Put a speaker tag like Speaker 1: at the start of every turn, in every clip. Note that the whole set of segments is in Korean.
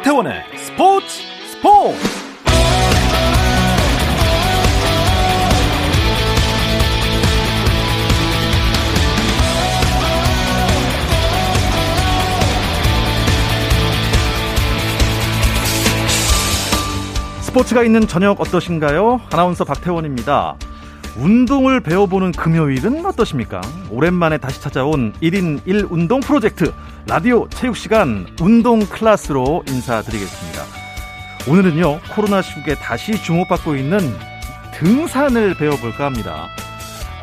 Speaker 1: 박태원의 스포츠 스포츠 스포츠가 있는 저녁 어떠신가요? 아나운서 박태원입니다. 운동을 배워보는 금요일은 어떠십니까? 오랜만에 다시 찾아온 1인 1 운동 프로젝트 라디오 체육 시간 운동 클래스로 인사드리겠습니다. 오늘은요, 코로나 시국에 다시 주목받고 있는 등산을 배워볼까 합니다.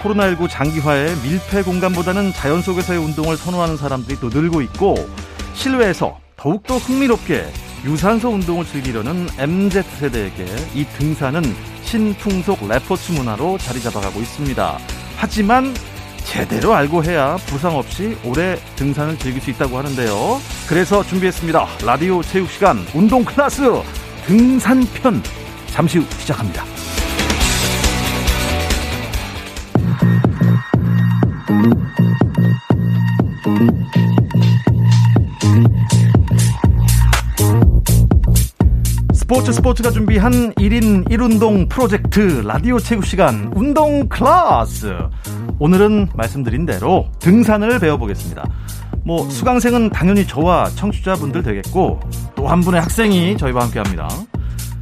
Speaker 1: 코로나19 장기화에 밀폐 공간보다는 자연 속에서의 운동을 선호하는 사람들이 또 늘고 있고, 실외에서 더욱더 흥미롭게 유산소 운동을 즐기려는 MZ세대에게 이 등산은 신풍속 레포츠 문화로 자리 잡아가고 있습니다. 하지만 제대로 알고 해야 부상 없이 오래 등산을 즐길 수 있다고 하는데요. 그래서 준비했습니다. 라디오 체육 시간 운동 클래스 등산편 잠시 후 시작합니다. 스포츠 스포츠가 준비한 1인 1운동 프로젝트 라디오 체육 시간 운동 클래스. 오늘은 말씀드린 대로 등산을 배워보겠습니다. 뭐 수강생은 당연히 저와 청취자분들 되겠고 또 한 분의 학생이 저희와 함께 합니다.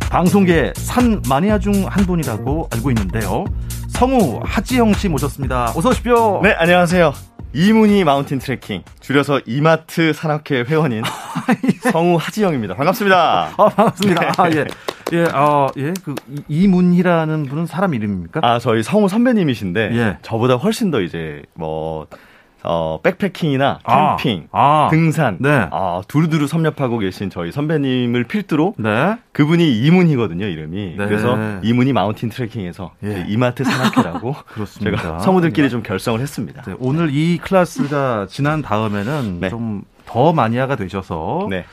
Speaker 1: 방송계 산 마니아 중 한 분이라고 알고 있는데요. 성우 하지영 씨 모셨습니다. 어서 오십시오.
Speaker 2: 네, 안녕하세요. 이문희 마운틴 트레킹, 줄여서 이마트 산악회 회원인 성우 하지영입니다. 반갑습니다.
Speaker 1: 아, 반갑습니다. 아, 예. 예, 어, 예, 그, 이문희라는 분은 사람 이름입니까?
Speaker 2: 아, 저희 성우 선배님이신데, 예. 저보다 훨씬 더 이제, 뭐, 어, 백패킹이나 아, 캠핑, 아, 아, 등산, 네. 아, 두루두루 섭렵하고 계신 저희 선배님을 필두로 네. 그분이 이문희거든요, 이름이. 네. 그래서 이문희 마운틴 트레킹에서 예. 이마트 산악회라고 제가 성우들끼리 네. 좀 결성을 했습니다.
Speaker 1: 네, 오늘 이 클래스가 지난 다음에는 네. 좀더 마니아가 되셔서 네.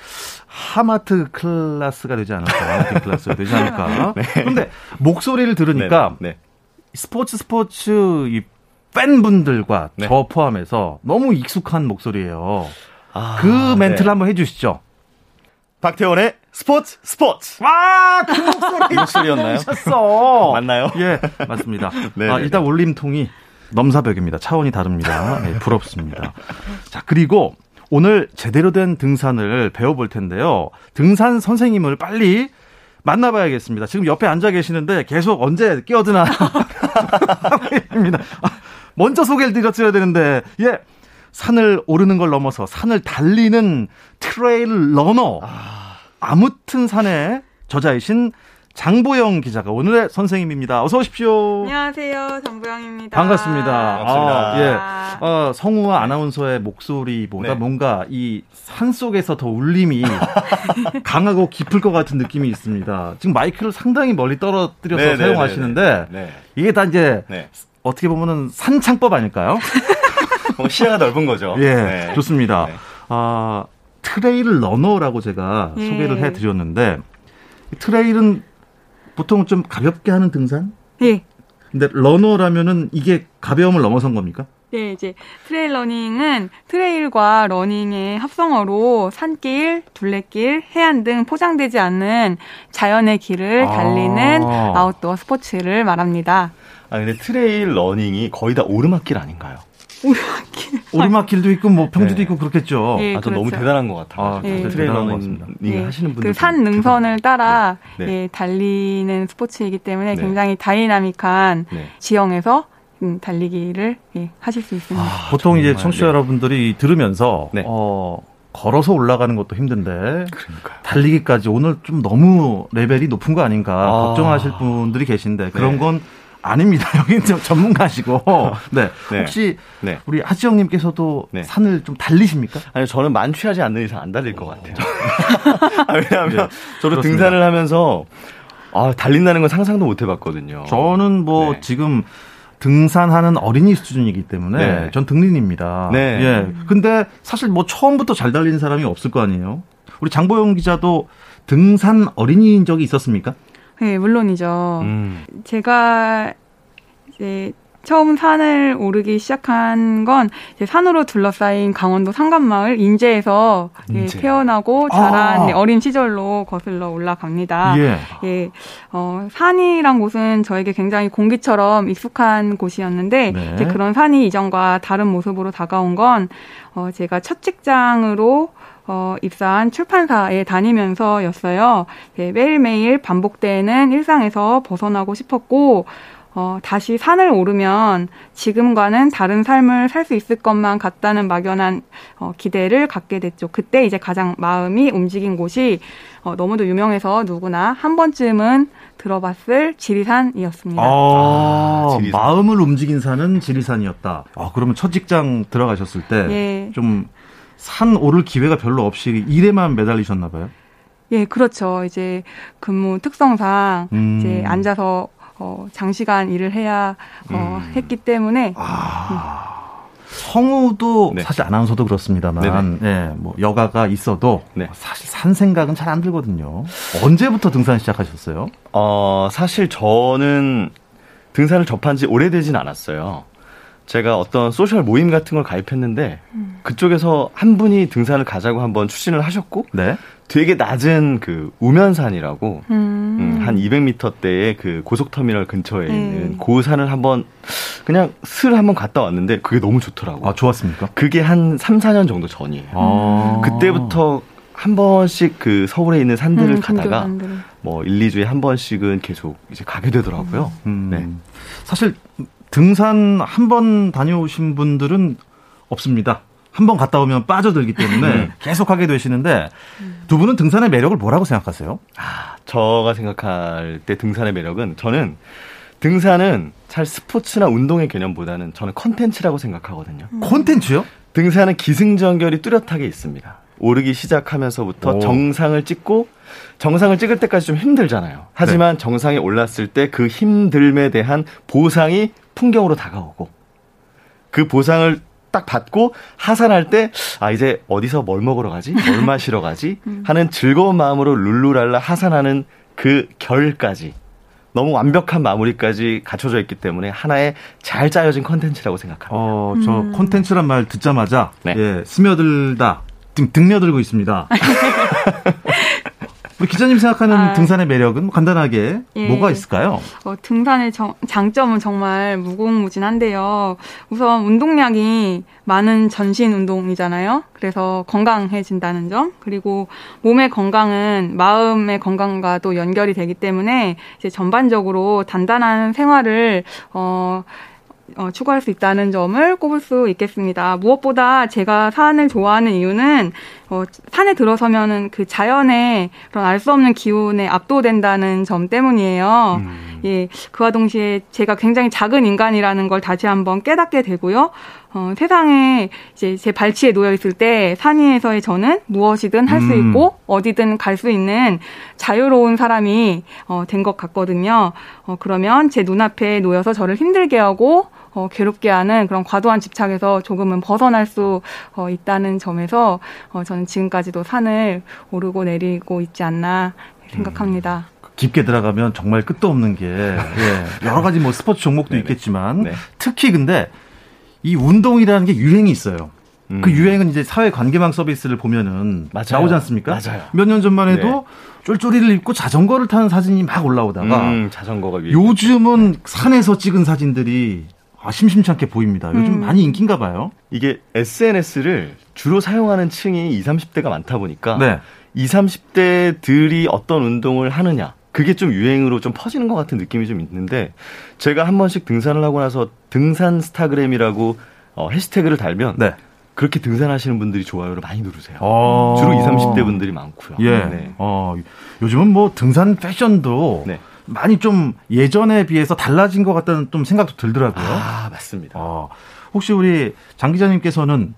Speaker 1: 하마트 클래스가 되지 않을까, 하마트 클래스가 되지 않을까. 그런데 목소리를 들으니까 스포츠 스포츠 이 팬분들과 네. 저 포함해서 너무 익숙한 목소리예요. 아, 그 멘트를 네. 한번 해주시죠.
Speaker 2: 박태원의 스포츠 스포츠.
Speaker 1: 와, 그 목소리
Speaker 2: 목소리였나요?
Speaker 1: 셨어
Speaker 2: 맞나요?
Speaker 1: 예, 맞습니다. 네, 아, 네, 일단 울림통이 넘사벽입니다. 차원이 다릅니다. 네, 부럽습니다. 자, 그리고 오늘 제대로 된 등산을 배워볼 텐데요. 등산 선생님을 빨리 만나봐야겠습니다. 지금 옆에 앉아 계시는데 계속 언제 끼어드나. 입니다. 먼저 소개를 드렸어야 되는데, 예. 산을 오르는 걸 넘어서 산을 달리는 trail runner. 아... 아무튼 산의 저자이신 장보영 기자가 오늘의 선생님입니다. 어서 오십시오.
Speaker 3: 안녕하세요. 장보영입니다.
Speaker 1: 반갑습니다. 반갑습니다. 아, 예. 어, 성우와 네. 아나운서의 목소리보다 네. 뭔가 이 산 속에서 더 울림이 강하고 깊을 것 같은 느낌이 있습니다. 지금 마이크를 상당히 멀리 떨어뜨려서 네, 네 사용하시는데 네, 네. 이게 다 이제 어떻게 보면은 산창법 아닐까요?
Speaker 2: 뭐 시야가 넓은 거죠.
Speaker 1: 예, 좋습니다. 아, trail runner라고 제가 예. 소개를 해드렸는데 trail은 보통 좀 가볍게 하는 등산?
Speaker 3: 네.
Speaker 1: 근데 runner라면은 이게 가벼움을 넘어선 겁니까?
Speaker 3: 네, 이제 trail running은 trail과 running의 합성어로 산길, 둘레길, 해안 등 포장되지 않는 자연의 길을 달리는 아. 아웃도어 스포츠를 말합니다.
Speaker 2: 아, 근데 trail running이 거의 다 오르막길 아닌가요?
Speaker 3: 오르막길.
Speaker 1: 오르막길도 있고 뭐 평지도 네. 있고 그렇겠죠.
Speaker 2: 예, 아, 그렇죠. 너무 대단한 것 같아요. 아,
Speaker 1: 네. trail running 네. 하시는 분들.
Speaker 3: 그 산 능선을 따라 네. 네. 달리는 스포츠이기 때문에 네. 굉장히 다이나믹한 네. 지형에서 음, 달리기를 예, 하실 수 있습니다. 아,
Speaker 1: 보통 이제 청취자 여러분들이 들으면서 어, 걸어서 올라가는 것도 힘든데 그러니까요. 달리기까지 오늘 좀 너무 레벨이 높은 거 아닌가 아. 걱정하실 분들이 계신데 그런 건 아닙니다. 여기는 전문가시고. 네. 네. 혹시 네. 우리 하지영님께서도 네. 산을 좀 달리십니까?
Speaker 2: 아니 저는 만취하지 않는 이상 안 달릴 것 같아요. 아, 왜냐하면 네. 저도 그렇습니다. 등산을 하면서 아 달린다는 건 상상도 못 해봤거든요.
Speaker 1: 저는 뭐 네. 지금 등산하는 어린이 수준이기 때문에 네. 전 등린입니다. 네. 예. 근데 사실 뭐 처음부터 잘 달리는 사람이 없을 거 아니에요. 우리 장보영 기자도 등산 어린이인 적이 있었습니까?
Speaker 3: 네, 물론이죠. 음. 제가 이제 처음 산을 오르기 시작한 건 산으로 둘러싸인 강원도 상간마을 인제에서 예, 인제. 예, 태어나고 자란 아. 네, 어린 시절로 거슬러 올라갑니다. 예. 예. 어, 산이란 곳은 저에게 굉장히 공기처럼 익숙한 곳이었는데 네. 이제 그런 산이 이전과 다른 모습으로 다가온 건 어, 제가 첫 직장으로 어, 입사한 출판사에 다니면서였어요. 네, 매일매일 반복되는 일상에서 벗어나고 싶었고, 어, 다시 산을 오르면 지금과는 다른 삶을 살 수 있을 것만 같다는 막연한 어, 기대를 갖게 됐죠. 그때 이제 가장 마음이 움직인 곳이 어, 너무도 유명해서 누구나 한 번쯤은 들어봤을 지리산이었습니다. 아,
Speaker 1: 아 지리산. 마음을 움직인 산은 지리산이었다. 아, 그러면 첫 직장 들어가셨을 때좀 예. 산 오를 기회가 별로 없이 일에만 매달리셨나 봐요.
Speaker 3: 예, 그렇죠. 이제 근무 특성상 음. 이제 앉아서 어, 장시간 일을 해야 어, 음. 했기 때문에 아.
Speaker 1: 성우도 네. 사실 아나운서도 그렇습니다만, 네, 뭐 여가가 있어도 네. 사실 산 생각은 잘 안 들거든요. 언제부터 등산 시작하셨어요?
Speaker 2: 어, 사실 저는 등산을 접한 지 오래되진 않았어요. 제가 어떤 소셜 모임 같은 걸 가입했는데 음. 그쪽에서 한 분이 등산을 가자고 한번 추진을 하셨고 네. 되게 낮은 그 우면산이라고 음. 음, 한 200m대의 그 고속터미널 근처에 네. 있는 그 산을 한번 그냥 슬 한번 갔다 왔는데 그게 너무 좋더라고요.
Speaker 1: 아, 좋았습니까?
Speaker 2: 그게 한 3, 4년 정도 전이에요. 아. 그때부터 한 번씩 그 서울에 있는 산들을 음, 가다가 뭐 1, 2주에 한 번씩은 계속 이제 가게 되더라고요. 음. 네.
Speaker 1: 사실 등산 한 번 다녀오신 분들은 없습니다. 한 번 갔다 오면 빠져들기 때문에 음. 계속 하게 되시는데 두 분은 등산의 매력을 뭐라고 생각하세요?
Speaker 2: 아, 저가 생각할 때 등산의 매력은 저는 등산은 잘 스포츠나 운동의 개념보다는 저는 컨텐츠라고 생각하거든요.
Speaker 1: 음. 콘텐츠요?
Speaker 2: 등산은 기승전결이 뚜렷하게 있습니다. 오르기 시작하면서부터 오. 정상을 찍고 정상을 찍을 때까지 좀 힘들잖아요. 하지만 네. 정상에 올랐을 때 그 힘듦에 대한 보상이 풍경으로 다가오고 그 보상을 딱 받고 하산할 때 아 이제 어디서 뭘 먹으러 가지 뭘 마시러 가지 음. 하는 즐거운 마음으로 룰루랄라 하산하는 그 결까지 너무 완벽한 마무리까지 갖춰져 있기 때문에 하나의 잘 짜여진 컨텐츠라고 생각합니다.
Speaker 1: 어, 저 음. 컨텐츠란 말 듣자마자 네. 예, 스며들다 등, 등며들고 있습니다. 우리 기자님 생각하는 아, 등산의 매력은 간단하게 예, 뭐가 있을까요?
Speaker 3: 어, 등산의 정, 장점은 정말 무궁무진한데요. 우선 운동량이 많은 전신 운동이잖아요. 그래서 건강해진다는 점 그리고 몸의 건강은 마음의 건강과도 연결이 되기 때문에 이제 전반적으로 단단한 생활을 어 어, 추구할 수 있다는 점을 꼽을 수 있겠습니다. 무엇보다 제가 산을 좋아하는 이유는 어, 산에 들어서면은 그 자연의 그런 알 수 없는 기운에 압도된다는 점 때문이에요. 음. 예, 그와 동시에 제가 굉장히 작은 인간이라는 걸 다시 한번 깨닫게 되고요. 어, 세상에 이제 제 발치에 놓여 있을 때 산 위에서의 저는 무엇이든 할수 음. 있고 어디든 갈 수 있는 자유로운 사람이 어, 된 것 같거든요. 어, 그러면 제 눈앞에 놓여서 저를 힘들게 하고 어, 괴롭게 하는 그런 과도한 집착에서 조금은 벗어날 수 어, 있다는 점에서 어, 저는 지금까지도 산을 오르고 내리고 있지 않나 생각합니다. 음.
Speaker 1: 깊게 들어가면 정말 끝도 없는 게 예, 여러 가지 뭐 스포츠 종목도 네네. 있겠지만 네. 특히 근데 이 운동이라는 게 유행이 있어요. 그 음. 그 유행은 이제 사회 관계망 서비스를 보면은 맞아요. 나오지 않습니까? 몇년 전만 해도 네. 쫄쫄이를 입고 자전거를 타는 사진이 막 올라오다가 음,
Speaker 2: 자전거가
Speaker 1: 요즘은 산에서 찍은 사진들이 아, 심심치 않게 보입니다. 요즘 음. 많이 인기인가 봐요.
Speaker 2: 이게 SNS를 주로 사용하는 층이 20, 30대가 많다 보니까 네. 20, 30대들이 어떤 운동을 하느냐 그게 좀 유행으로 좀 퍼지는 것 같은 느낌이 좀 있는데 제가 한 번씩 등산을 하고 나서 등산 스타그램이라고 어, 해시태그를 달면 네. 그렇게 등산하시는 분들이 좋아요를 많이 누르세요. 어... 주로 20, 30대 분들이 많고요.
Speaker 1: 예. 네. 어, 요즘은 뭐 등산 패션도 네. 많이 좀 예전에 비해서 달라진 것 같다는 좀 생각도 들더라고요.
Speaker 2: 아, 맞습니다. 어,
Speaker 1: 혹시 우리 장 기자님께서는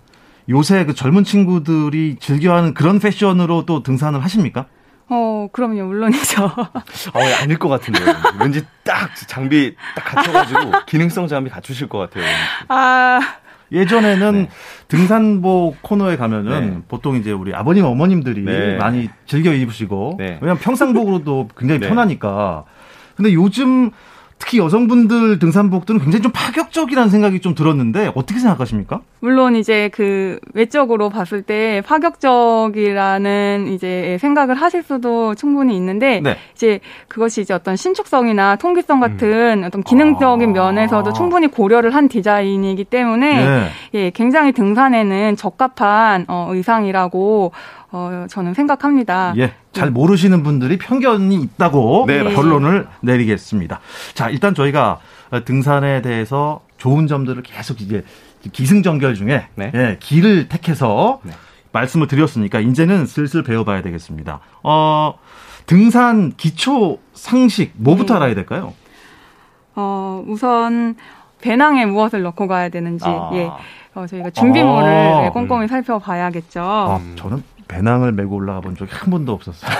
Speaker 1: 요새 그 젊은 친구들이 즐겨하는 그런 패션으로 또 등산을 하십니까?
Speaker 3: 어, 그럼요, 물론이죠.
Speaker 2: 어, 아닐 것 같은데요. 왠지 딱 장비 딱 갖춰가지고 기능성 장비 갖추실 것 같아요. 아.
Speaker 1: 예전에는 네. 등산복 코너에 가면은 네. 보통 이제 우리 아버님 어머님들이 네. 많이 즐겨 입으시고 네. 왜냐면 평상복으로도 굉장히 네. 편하니까 근데 요즘 특히 여성분들 등산복들은 굉장히 좀 파격적이라는 생각이 좀 들었는데 어떻게 생각하십니까?
Speaker 3: 물론 이제 그 외적으로 봤을 때 파격적이라는 이제 생각을 하실 수도 충분히 있는데 네. 이제 그것이 이제 어떤 신축성이나 통기성 같은 음. 어떤 기능적인 아. 면에서도 충분히 고려를 한 디자인이기 때문에 네. 예, 굉장히 등산에는 적합한 어, 의상이라고 어, 저는 생각합니다.
Speaker 1: 예. 잘 모르시는 분들이 편견이 있다고 네, 결론을 내리겠습니다. 자, 일단 저희가 등산에 대해서 좋은 점들을 계속 이제 기승전결 중에 네. 예, 길을 택해서 네. 말씀을 드렸으니까 이제는 슬슬 배워봐야 되겠습니다. 어, 등산 기초 상식 뭐부터 네. 알아야 될까요?
Speaker 3: 어, 우선 배낭에 무엇을 넣고 가야 되는지 아. 예. 어, 저희가 준비물을 아. 네, 꼼꼼히 살펴봐야겠죠. 아,
Speaker 1: 저는 배낭을 메고 올라가 본 적이 한 번도 없었어요.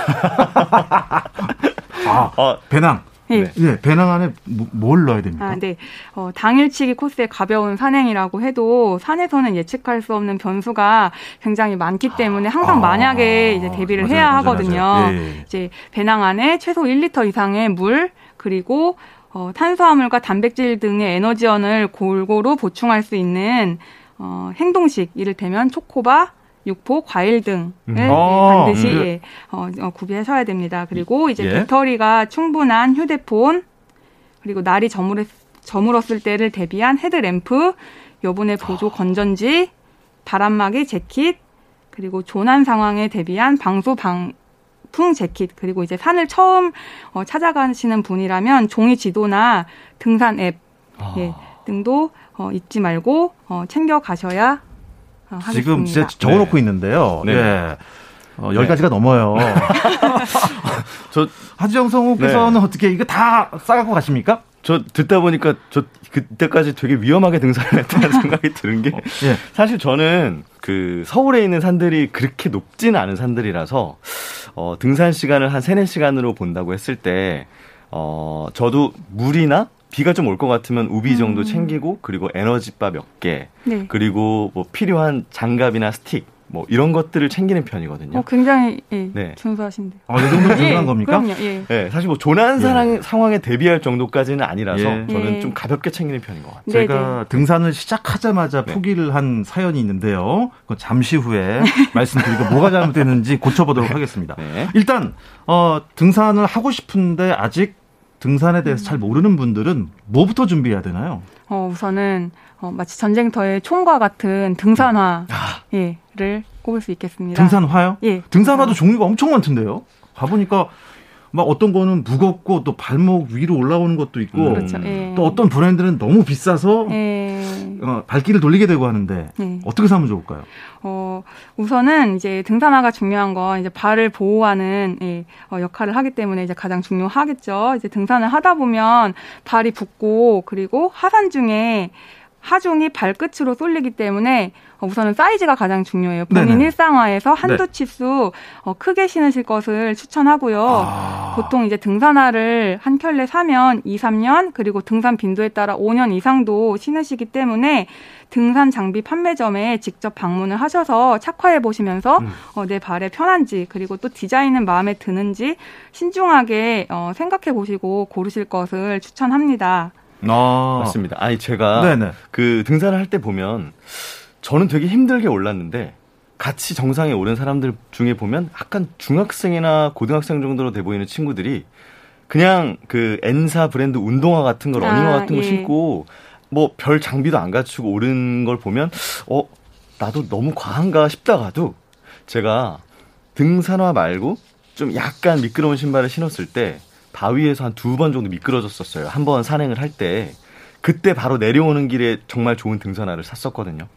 Speaker 1: 아, 어, 배낭. 네. 네. 배낭 안에 뭐, 뭘 넣어야 됩니까?
Speaker 3: 아, 네. 어, 당일치기 코스의 가벼운 산행이라고 해도 산에서는 예측할 수 없는 변수가 굉장히 많기 때문에 항상 아, 만약에 이제 대비를 맞아요, 해야 맞아요, 하거든요. 맞아요. 예. 이제 배낭 안에 최소 1리터 이상의 물 그리고 어, 탄수화물과 단백질 등의 에너지원을 골고루 보충할 수 있는 어, 행동식 이를테면 초코바, 육포, 과일 등을 음. 네, 아, 반드시 음. 예, 어, 어, 구비하셔야 됩니다. 그리고 이제 예. 배터리가 충분한 휴대폰 그리고 날이 저물었, 저물었을 때를 대비한 헤드램프, 여분의 보조 건전지, 바람막이 재킷, 그리고 조난 상황에 대비한 방수 방 풍 재킷, 그리고 이제 산을 처음 어, 찾아가시는 분이라면 종이 지도나 등산 앱 아. 예, 등도 어, 잊지 말고 어, 챙겨 가셔야
Speaker 1: 어, 지금 진짜 적어놓고 네. 있는데요. 네. 예. 어, 열 네. 가지가 넘어요. 저 하지영 성우께서는 네. 어떻게 이거 다 싸갖고 가십니까?
Speaker 2: 저 듣다 보니까 저 그때까지 되게 위험하게 등산을 했다는 생각이 드는 게 어, 예. 사실 저는 그 서울에 있는 산들이 그렇게 높지는 않은 산들이라서 어, 등산 시간을 한 3, 4시간으로 본다고 했을 때 어, 저도 물이나 비가 좀 올 것 같으면 우비 정도 음. 챙기고 그리고 에너지바 몇 개, 네. 그리고 뭐 필요한 장갑이나 스틱 뭐 이런 것들을 챙기는 편이거든요.
Speaker 3: 어, 굉장히 예, 네. 준수하신데.
Speaker 1: 아, 이 정도 준수한 예, 겁니까?
Speaker 3: 그럼요. 예.
Speaker 2: 네, 사실 뭐 조난 상, 예. 상황에 대비할 정도까지는 아니라서 예. 저는 좀 가볍게 챙기는 편인 것 같아요.
Speaker 1: 제가 네, 네. 등산을 시작하자마자 네. 포기를 한 사연이 있는데요. 그 잠시 후에 말씀드리고 뭐가 잘못됐는지 고쳐보도록 하겠습니다. 네. 일단 어, 등산을 하고 싶은데 아직 등산에 대해서 잘 모르는 분들은 뭐부터 준비해야 되나요?
Speaker 3: 어, 우선은 어, 마치 전쟁터의 총과 같은 등산화를 아. 예, 꼽을 수 있겠습니다.
Speaker 1: 등산화요? 예. 등산화도 종류가 엄청 많던데요. 가보니까 막 어떤 거는 무겁고 또 발목 위로 올라오는 것도 있고 음. 그렇죠. 예. 또 어떤 브랜드는 너무 비싸서 예. 어, 발길을 돌리게 되고 하는데 예. 어떻게 사면 좋을까요?
Speaker 3: 어, 우선은 이제 등산화가 중요한 건 이제 발을 보호하는 예, 어, 역할을 하기 때문에 이제 가장 중요하겠죠. 이제 등산을 하다 보면 발이 붓고 그리고 하산 중에 하중이 발끝으로 쏠리기 때문에 우선은 사이즈가 가장 중요해요. 본인 네네. 일상화에서 한두 네. 치수 어, 크게 신으실 것을 추천하고요. 아. 보통 이제 등산화를 한 켤레 사면 2, 3년 그리고 등산 빈도에 따라 5년 이상도 신으시기 때문에 등산 장비 판매점에 직접 방문을 하셔서 착화해 보시면서 음. 어, 내 발에 편한지 그리고 또 디자인은 마음에 드는지 신중하게 어, 생각해 보시고 고르실 것을 추천합니다.
Speaker 2: 아. 맞습니다. 아니 제가 네네. 그 등산을 할 때 보면 저는 되게 힘들게 올랐는데 같이 정상에 오른 사람들 중에 보면 약간 중학생이나 고등학생 정도로 돼 보이는 친구들이 그냥 그 N사 브랜드 운동화 같은 거, 러닝화 아, 같은 거 예. 신고 뭐 별 장비도 안 갖추고 오른 걸 보면 어 나도 너무 과한가 싶다가도 제가 등산화 말고 좀 약간 미끄러운 신발을 신었을 때 바위에서 한 두 번 정도 미끄러졌었어요. 한 번 산행을 할 때. 그때 바로 내려오는 길에 정말 좋은 등산화를 샀었거든요.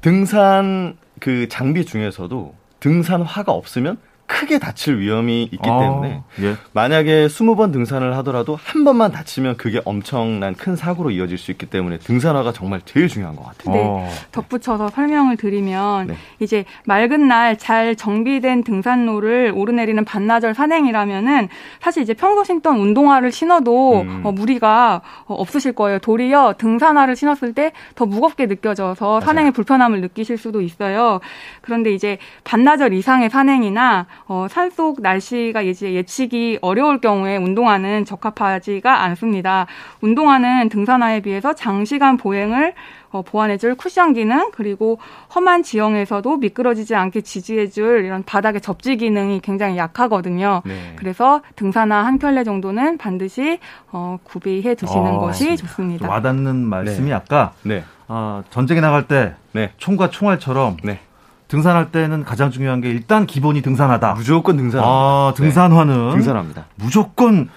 Speaker 2: 등산 그 장비 중에서도 등산화가 없으면 크게 다칠 위험이 있기 아, 때문에 예. 만약에 20번 등산을 하더라도 한 번만 다치면 그게 엄청난 큰 사고로 이어질 수 있기 때문에 등산화가 정말 제일 중요한 것 같아요. 네.
Speaker 3: 어. 덧붙여서 설명을 드리면 네. 이제 맑은 날 잘 정비된 등산로를 오르내리는 반나절 산행이라면은 사실 이제 평소 신던 운동화를 신어도 음. 어, 무리가 어, 없으실 거예요. 도리어 등산화를 신었을 때 더 무겁게 느껴져서 산행에 불편함을 느끼실 수도 있어요. 그런데 이제 반나절 이상의 산행이나 어, 산속 날씨가 이제 예측이 어려울 경우에 운동화는 적합하지가 않습니다. 운동화는 등산화에 비해서 장시간 보행을 어, 보완해줄 쿠션 기능 그리고 험한 지형에서도 미끄러지지 않게 지지해줄 이런 바닥의 접지 기능이 굉장히 약하거든요. 네. 그래서 등산화 한 켤레 정도는 반드시 어, 구비해 두시는 어, 것이 맞습니다. 좋습니다.
Speaker 1: 와닿는 말씀이 네. 아까 네. 어, 전쟁에 나갈 때 네. 총과 총알처럼 네. 등산할 때는 가장 중요한 게 일단 기본이 등산하다.
Speaker 2: 무조건 등산.
Speaker 1: 아, 등산화는
Speaker 2: 네. 등산합니다.
Speaker 1: 무조건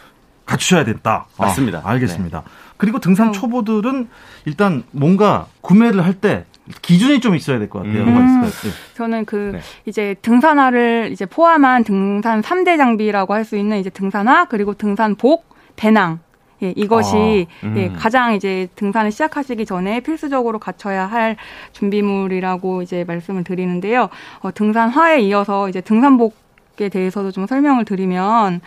Speaker 1: 갖추셔야 된다.
Speaker 2: 맞습니다.
Speaker 1: 아, 알겠습니다. 네. 그리고 등산 어. 초보들은 일단 뭔가 구매를 할때 기준이 좀 있어야 될 것 같아요. 음. 네.
Speaker 3: 저는 그 네. 이제 등산화를 이제 포함한 등산 3대 장비라고 할 수 있는 이제 등산화 그리고 등산복, 배낭 예, 이것이 아, 음. 예, 가장 이제 등산을 시작하시기 전에 필수적으로 갖춰야 할 준비물이라고 이제 말씀을 드리는데요. 어, 등산화에 이어서 이제 등산복에 대해서도 좀 설명을 드리면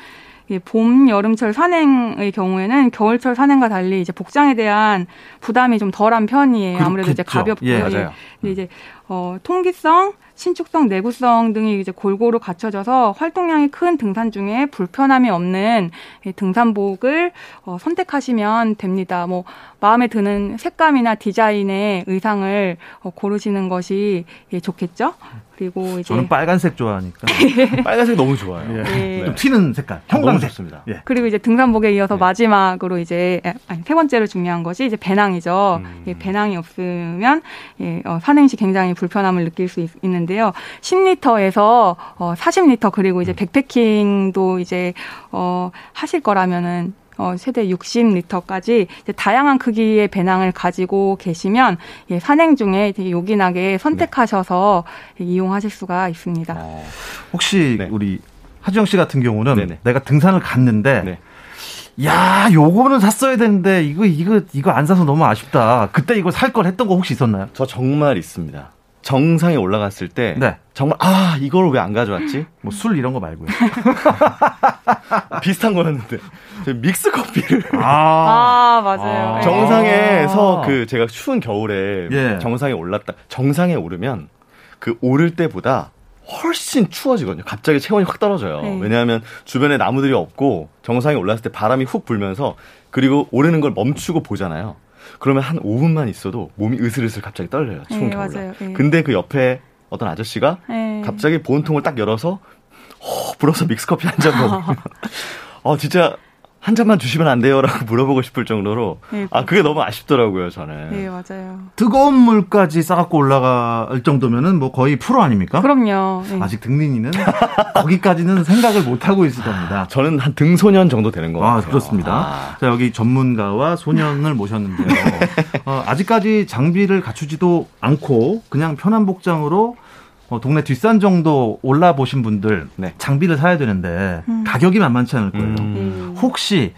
Speaker 3: 예, 봄, 여름철 산행의 경우에는 겨울철 산행과 달리 이제 복장에 대한 부담이 좀 덜한 편이에요. 아무래도 이제 가볍고 예, 맞아요. 근데 이제 어 통기성 신축성, 내구성 등이 이제 골고루 갖춰져서 활동량이 큰 등산 중에 불편함이 없는 등산복을 어, 선택하시면 됩니다. 뭐 마음에 드는 색감이나 디자인의 의상을 어, 고르시는 것이 예, 좋겠죠. 그리고 이제
Speaker 1: 저는 빨간색 좋아하니까
Speaker 2: 빨간색 너무 좋아요.
Speaker 1: 예. 네. 좀 튀는 색깔, 형광색
Speaker 2: 좋습니다.
Speaker 3: 예. 그리고 이제 등산복에 이어서 네. 마지막으로 이제 아니, 세 번째로 중요한 것이 이제 배낭이죠. 음. 예, 배낭이 없으면 예, 어, 산행시 굉장히 불편함을 느낄 수 있, 는데요 10리터에서 어, 40리터 그리고 이제 음. 백패킹도 이제 어, 하실 거라면은 어, 최대 60리터까지 다양한 크기의 배낭을 가지고 계시면 예, 산행 중에 되게 요긴하게 선택하셔서 네. 이용하실 수가 있습니다. 어,
Speaker 1: 혹시 네. 우리 하지영 씨 같은 경우는 네네. 내가 등산을 갔는데 네. 야, 요거는 샀어야 되는데 이거 이거 이거 안 사서 너무 아쉽다. 그때 이거 살 걸 했던 거 혹시 있었나요?
Speaker 2: 저 정말 있습니다. 정상에 올라갔을 때 네. 정말 아 이걸 왜 안 가져왔지?
Speaker 1: 뭐 술 이런 거 말고요.
Speaker 2: 비슷한 거였는데 믹스 커피를
Speaker 3: 아, 아 맞아요.
Speaker 2: 아. 정상에서 그 제가 추운 겨울에 예. 정상에 올랐다. 정상에 오르면 그 오를 때보다 훨씬 추워지거든요. 갑자기 체온이 확 떨어져요. 네. 왜냐하면 주변에 나무들이 없고 정상에 올랐을 때 바람이 훅 불면서 그리고 오르는 걸 멈추고 보잖아요. 그러면 한 5분만 있어도 몸이 으슬으슬 갑자기 떨려요. 추운 네, 겨울에. 네. 근데 그 옆에 어떤 아저씨가 네. 갑자기 보온통을 딱 열어서 호 불어서 믹스커피 한 잔 먹으면 어 진짜 한 잔만 주시면 안 돼요라고 물어보고 싶을 정도로 네, 아 그게 너무 아쉽더라고요 저는.
Speaker 3: 네 맞아요.
Speaker 1: 뜨거운 물까지 싸갖고 올라갈 정도면은 뭐 거의 프로 아닙니까?
Speaker 3: 그럼요. 네.
Speaker 1: 아직 등린이는 거기까지는 생각을 못 하고 있을 겁니다.
Speaker 2: 저는 한 등소년 정도 되는 거 같아요.
Speaker 1: 아 그렇습니다. 아. 자 여기 전문가와 소년을 모셨는데요. 어, 아직까지 장비를 갖추지도 않고 그냥 편한 복장으로 어, 동네 뒷산 정도 올라 보신 분들 네. 장비를 사야 되는데 음. 가격이 만만치 않을 거예요. 음. 혹시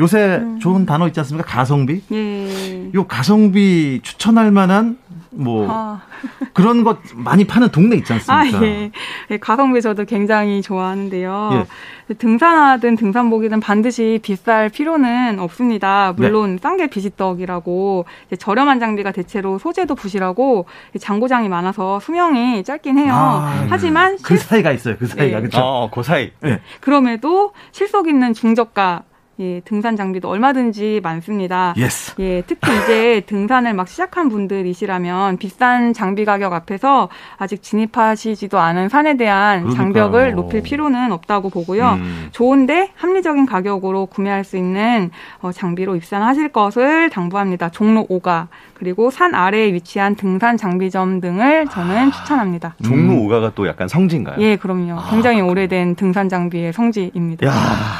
Speaker 1: 요새 음. 좋은 단어 있지 않습니까? 가성비? 예. 요 가성비 추천할 만한 뭐 아. 그런 것 많이 파는 동네 있지 않습니까?
Speaker 3: 아, 예. 예. 가성비 저도 굉장히 좋아하는데요. 예. 등산하든 등산복이든 반드시 비쌀 필요는 없습니다. 물론 네. 싼게 비지떡이라고 저렴한 장비가 대체로 소재도 부실하고 장고장이 많아서 수명이 짧긴 해요. 아, 하지만
Speaker 1: 그 실... 사이가 있어요. 그 사이가
Speaker 2: 네. 그렇죠. 어, 그 사이.
Speaker 3: 네. 그럼에도 실속 있는 중저가 예, 등산 장비도 얼마든지 많습니다.
Speaker 1: Yes.
Speaker 3: 예, 특히 이제 등산을 막 시작한 분들이시라면 비싼 장비 가격 앞에서 아직 진입하시지도 않은 산에 대한 그러니까요. 장벽을 높일 필요는 없다고 보고요. 음. 좋은데 합리적인 가격으로 구매할 수 있는 어, 장비로 입산하실 것을 당부합니다. 종로 5가 그리고 산 아래에 위치한 등산 장비점 등을 저는 아, 추천합니다.
Speaker 2: 종로 5가가 또 약간 성지인가요?
Speaker 3: 예, 그럼요. 아, 굉장히 오래된 등산 장비의 성지입니다.
Speaker 2: 야,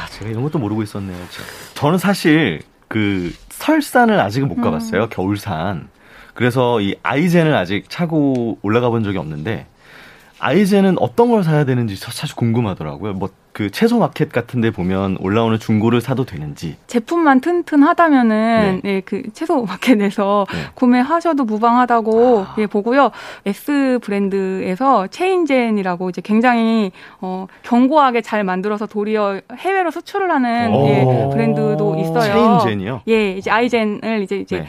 Speaker 2: 제가 이런 것도 모르고 있었네요. 저는 사실 그 설산을 아직은 못 가봤어요. 음. 겨울산. 그래서 이 아이젠을 아직 차고 올라가 본 적이 없는데 아이젠은 어떤 걸 사야 되는지 사실 궁금하더라고요. 뭐 그 채소 마켓 같은 데 보면 올라오는 중고를 사도 되는지.
Speaker 3: 제품만 튼튼하다면은 네. 예, 그 채소 마켓에서 네. 구매하셔도 무방하다고 아. 예, 보고요. S 브랜드에서 체인젠이라고 이제 굉장히 어 견고하게 잘 만들어서 도리어 해외로 수출을 하는 예, 브랜드도 있어요.
Speaker 2: 체인젠이요?
Speaker 3: 예, 이제 아이젠을 이제 이제 네.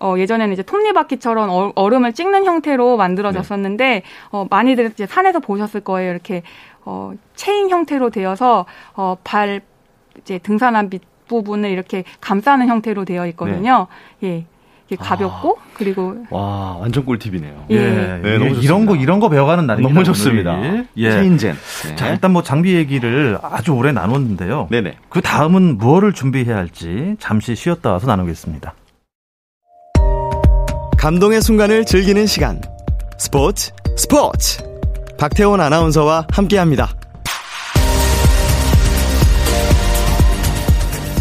Speaker 3: 어, 예전에는 이제 톱니바퀴처럼 어, 얼음을 찍는 형태로 만들어졌었는데 네. 어, 많이들 이제 산에서 보셨을 거예요. 이렇게 어, 체인 형태로 되어서 어, 발 이제 등산한 밑 부분을 이렇게 감싸는 형태로 되어 있거든요. 네. 예. 가볍고 아. 그리고
Speaker 2: 와 완전 꿀팁이네요.
Speaker 1: 예, 네, 예, 너무 이런 거 이런 거 배워가는 날이
Speaker 2: 너무 좋습니다.
Speaker 1: 예, 체인젠. 네. 자 일단 뭐 장비 얘기를 아주 오래 나눴는데요. 네네. 그 다음은 무엇을 준비해야 할지 잠시 쉬었다 와서 나누겠습니다.
Speaker 4: 감동의 순간을 즐기는 시간. 스포츠 스포츠. 박태원 아나운서와 함께 합니다.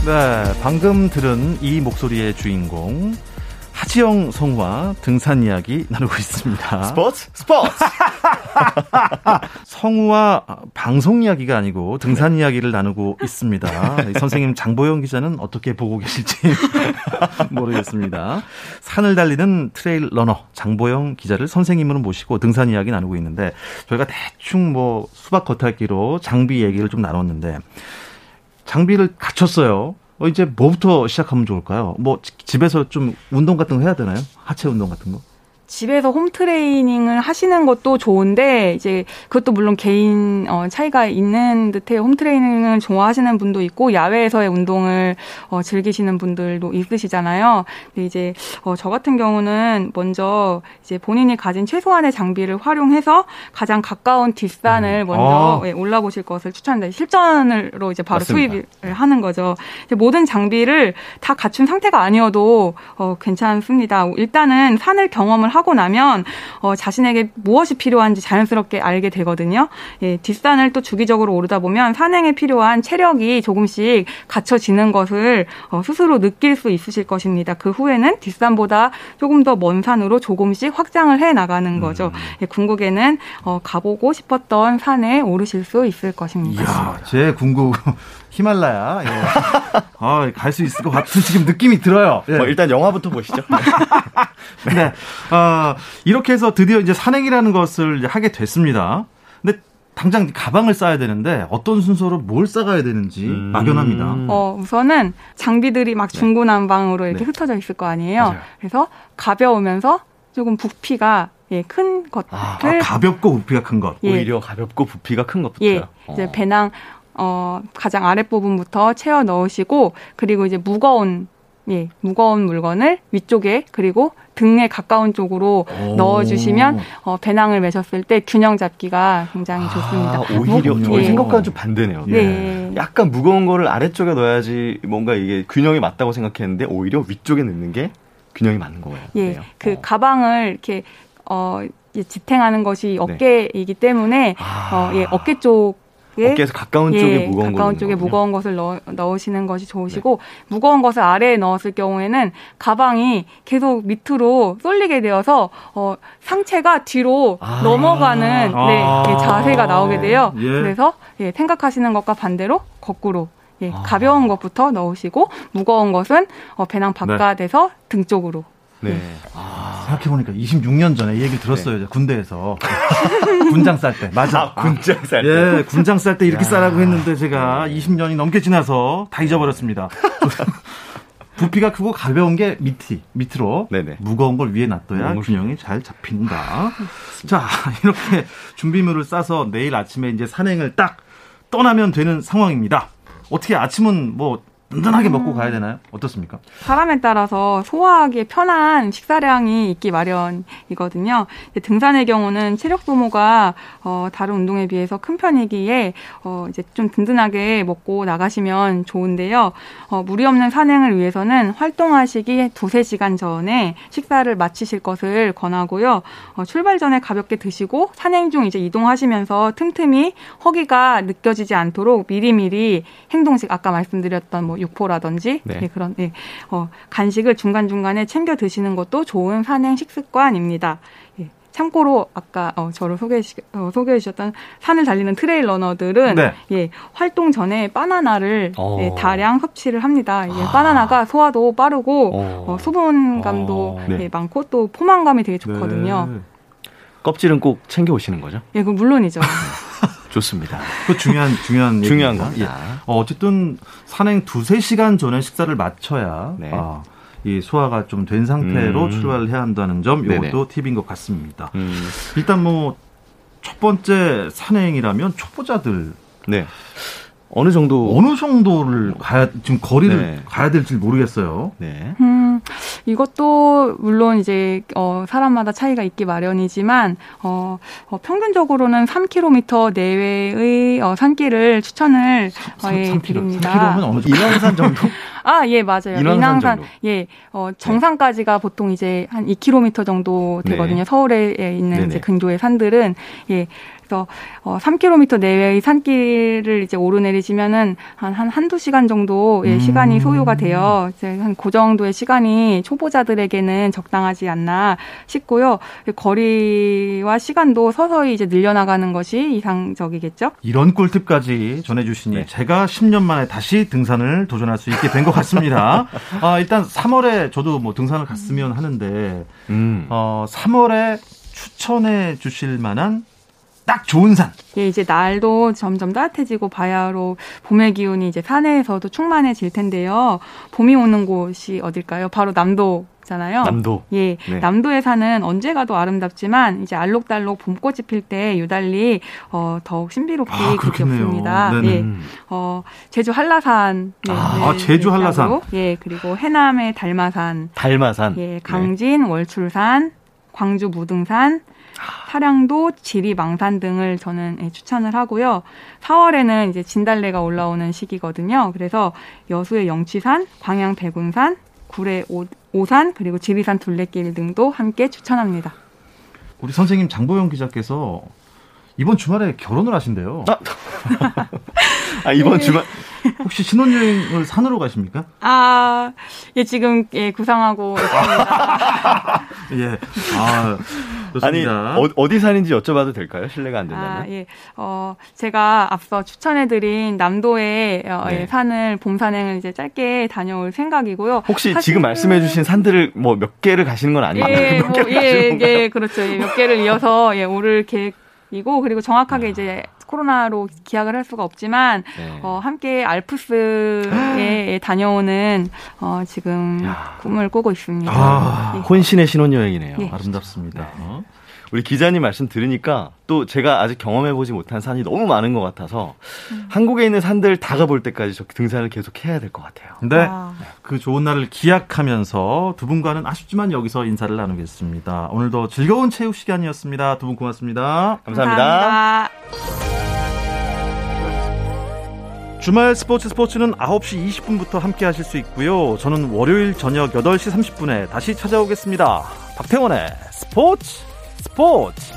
Speaker 1: 네, 방금 들은 이 목소리의 주인공 하지영 성우와 등산 이야기 나누고 있습니다.
Speaker 2: 스포츠 스포츠.
Speaker 1: 성우와 방송 이야기가 아니고 등산 이야기를 나누고 있습니다. 선생님 장보영 기자는 어떻게 보고 계실지 모르겠습니다. 산을 달리는 trail runner 장보영 기자를 선생님으로 모시고 등산 이야기 나누고 있는데 저희가 대충 뭐 수박 겉핥기로 장비 얘기를 좀 나눴는데 장비를 갖췄어요. 어, 이제 뭐부터 시작하면 좋을까요? 뭐 집에서 좀 운동 같은 거 해야 되나요? 하체 운동 같은 거?
Speaker 3: 집에서 home training을 하시는 것도 좋은데 이제 그것도 물론 개인 어 차이가 있는 듯해요. home training을 좋아하시는 분도 있고 야외에서의 운동을 어 즐기시는 분들도 있으시잖아요. 근데 이제 어 저 같은 경우는 먼저 이제 본인이 가진 최소한의 장비를 활용해서 가장 가까운 뒷산을 음. 먼저 아. 예, 올라보실 것을 추천합니다. 실전으로 이제 바로 맞습니다. 수입을 하는 거죠. 모든 장비를 다 갖춘 상태가 아니어도 어 괜찮습니다. 일단은 산을 경험을 하고 나면 어, 자신에게 무엇이 필요한지 자연스럽게 알게 되거든요. 예, 뒷산을 또 주기적으로 오르다 보면 산행에 필요한 체력이 조금씩 갖춰지는 것을 어, 스스로 느낄 수 있으실 것입니다. 그 후에는 뒷산보다 조금 더 먼 산으로 조금씩 확장을 해 나가는 거죠. 음. 예, 궁극에는 어, 가보고 싶었던 산에 오르실 수 있을 것입니다.
Speaker 1: 이야, 제 궁극 히말라야. 예. 아, 갈 수 있을 것 같은 지금 느낌이 들어요.
Speaker 2: 예. 뭐 일단 영화부터 보시죠.
Speaker 1: 네. 어, 이렇게 해서 드디어 이제 산행이라는 것을 하게 됐습니다. 근데 당장 가방을 싸야 되는데 어떤 순서로 뭘 싸가야 되는지 음. 막연합니다.
Speaker 3: 어, 우선은 장비들이 막 네. 중구난방으로 이렇게 네. 흩어져 있을 거 아니에요. 맞아요. 그래서 가벼우면서 조금 부피가 예, 큰 것들. 아,
Speaker 1: 아, 가볍고 부피가 큰 것.
Speaker 2: 예. 오히려 가볍고 부피가 큰 것부터요. 예,
Speaker 3: 이제 어. 배낭 어, 가장 아랫부분부터 채워 넣으시고 그리고 이제 무거운 예, 무거운 물건을 위쪽에 그리고 등에 가까운 쪽으로 오. 넣어주시면 어, 배낭을 매셨을 때 균형 잡기가 굉장히 아, 좋습니다.
Speaker 2: 오히려 무, 저희 예. 생각과는 좀 반대네요. 네. 약간 무거운 거를 아래쪽에 넣어야지 뭔가 이게 균형이 맞다고 생각했는데 오히려 위쪽에 넣는 게 균형이 맞는 거예요.
Speaker 3: 예, 그 어. 가방을 이렇게 어, 지탱하는 것이 네. 어깨이기 때문에 아. 어, 예, 어깨 쪽
Speaker 2: 어깨에서 가까운 예, 쪽에 무거운
Speaker 3: 가까운 쪽에 무거운 것을 넣, 넣으시는 것이 좋으시고 네. 무거운 것을 아래에 넣었을 경우에는 가방이 계속 밑으로 쏠리게 되어서 어, 상체가 뒤로 아~ 넘어가는 네, 아~ 네, 자세가 나오게 돼요. 예. 그래서 예, 생각하시는 것과 반대로 거꾸로 예, 아~ 가벼운 것부터 넣으시고 무거운 것은 어, 배낭 네. 바깥에서 네. 등 쪽으로 네. 네.
Speaker 1: 아, 생각해보니까 26년 전에 이 얘기 들었어요. 네. 군대에서. 군장 쌀 때. 맞아.
Speaker 2: 아, 군장 쌀 때.
Speaker 1: 예, 군장 쌀 때 이렇게 싸라고 했는데 제가 20년이 넘게 지나서 다 잊어버렸습니다. 부피가 크고 가벼운 게 밑이, 밑으로. 네네. 무거운 걸 위에 놔둬야 음, 균형이 잘 잡힌다. 자, 이렇게 준비물을 싸서 내일 아침에 이제 산행을 딱 떠나면 되는 상황입니다. 어떻게 아침은 뭐 든든하게 먹고 가야 되나요? 어떻습니까?
Speaker 3: 사람에 따라서 소화하기에 편한 식사량이 있기 마련이거든요. 등산의 경우는 체력 소모가 어, 다른 운동에 비해서 큰 편이기에 어, 이제 좀 든든하게 먹고 나가시면 좋은데요. 어, 무리 없는 산행을 위해서는 활동하시기 두세 시간 전에 식사를 마치실 것을 권하고요. 어, 출발 전에 가볍게 드시고 산행 중 이제 이동하시면서 틈틈이 허기가 느껴지지 않도록 미리미리 행동식 아까 말씀드렸던 뭐 육포라든지 네. 네, 그런 네, 어, 간식을 중간 중간에 챙겨 드시는 것도 좋은 산행 식습관입니다. 예. 참고로 아까 어, 저를 소개해, 어, 소개해 주셨던 산을 달리는 trail runner들은 네. 예, 활동 전에 바나나를 예, 다량 섭취를 합니다. 예, 아. 바나나가 소화도 빠르고 어. 어 수분감도 어. 예, 많고 또 포만감이 되게 좋거든요. 네.
Speaker 2: 껍질은 꼭 챙겨 오시는 거죠?
Speaker 3: 예, 그 물론이죠.
Speaker 2: 좋습니다.
Speaker 1: 그 중요한 중요한
Speaker 2: 중요한 겁니다.
Speaker 1: 예. 어, 어쨌든 산행 두세 시간 전에 식사를 마쳐야 네. 아, 이 소화가 좀 된 상태로 음. 출발을 해야 한다는 점 이것도 팁인 것 같습니다. 음. 일단 뭐 첫 번째 산행이라면 초보자들
Speaker 2: 네. 어느 정도
Speaker 1: 어느 정도를 가야 지금 거리를 네. 가야 될지 모르겠어요. 네.
Speaker 3: 음, 이것도 물론 이제 어 사람마다 차이가 있기 마련이지만 어, 어 평균적으로는 3km 내외의 어 산길을 추천을 3, 어, 예, 3km, 드립니다.
Speaker 2: 3km면 어느 정도? 인왕산 정도?
Speaker 3: 아, 예, 맞아요. 인왕산, 예, 어, 정상까지가 네. 보통 이제 한 2km 정도 되거든요. 네. 서울에 있는 네네. 이제 근교의 산들은, 예, 그래서 어 3km 내외의 산길을 이제 오르내리시면은 한, 한 한두 시간 정도 의 음. 시간이 소요가 되어 이제 한 그 정도의 시간이 초보자들에게는 적당하지 않나 싶고요. 거리와 시간도 서서히 이제 늘려나가는 것이 이상적이겠죠.
Speaker 1: 이런 꿀팁까지 전해주시니 네. 제가 10년 만에 다시 등산을 도전할 수 있게 된 것 같습니다. 아, 일단 3월에 저도 뭐 등산을 갔으면 하는데 음. 어, 3월에 추천해 주실 만한 딱 좋은 산.
Speaker 3: 예, 이제 날도 점점 따뜻해지고 바야흐로 봄의 기운이 이제 산에서도 충만해질 텐데요. 봄이 오는 곳이 어딜까요? 바로 남도 잖아요.
Speaker 2: 남도.
Speaker 3: 예. 네. 남도의 산은 언제 가도 아름답지만 이제 알록달록 봄꽃이 필 때 유달리 어 더욱 신비롭게 아, 귀엽습니다. 예. 어 제주 한라산.
Speaker 1: 네, 아, 네, 제주 한라산.
Speaker 3: 예, 그리고 해남의 달마산.
Speaker 2: 달마산.
Speaker 3: 예, 강진 네. 월출산, 광주 무등산, 사량도, 지리망산 등을 저는 예, 추천을 하고요. 4월에는 이제 진달래가 올라오는 시기거든요. 그래서 여수의 영취산, 광양 대군산, 구례 오, 산 그리고 지리산 둘레길 등도 함께 추천합니다.
Speaker 1: 우리 선생님 장보영 기자께서 이번 주말에 결혼을 하신대요. 아, 아 이번 네. 주말 혹시 신혼여행을 산으로 가십니까?
Speaker 3: 아, 예, 지금, 예, 구상하고 있습니다.
Speaker 1: 예. 아,
Speaker 2: 좋습니다. 아니, 어, 디 산인지 여쭤봐도 될까요? 실례가 안 된다면.
Speaker 3: 아, 예. 어, 제가 앞서 추천해드린 남도의 어, 네. 예, 산을 봄산행을 이제 짧게 다녀올 생각이고요.
Speaker 2: 혹시 사실은... 지금 말씀해주신 산들을 뭐 몇 개를 가시는 건 아니에요?
Speaker 3: 예, 뭐, 예, 예, 그렇죠. 예, 몇 개를 이어서 예, 오를 계획 이고 그리고 정확하게 아. 이제 코로나로 기약을 할 수가 없지만 네. 어, 함께 알프스에 다녀오는 어, 지금 야. 꿈을 꾸고 있습니다. 아,
Speaker 2: 네. 혼신의 신혼여행이네요. 네.
Speaker 1: 아름답습니다. 어?
Speaker 2: 우리 기자님 말씀 들으니까 또 제가 아직 경험해보지 못한 산이 너무 많은 것 같아서 음. 한국에 있는 산들 다 가볼 때까지 저 등산을 계속 해야 될 것 같아요.
Speaker 1: 네. 와. 그 좋은 날을 기약하면서 두 분과는 아쉽지만 여기서 인사를 나누겠습니다. 오늘도 즐거운 체육 시간이었습니다. 두 분 고맙습니다.
Speaker 2: 감사합니다.
Speaker 3: 감사합니다.
Speaker 1: 주말 스포츠 스포츠는 9시 20분부터 함께 하실 수 있고요. 저는 월요일 저녁 8시 30분에 다시 찾아오겠습니다. 박태원의 스포츠 스포츠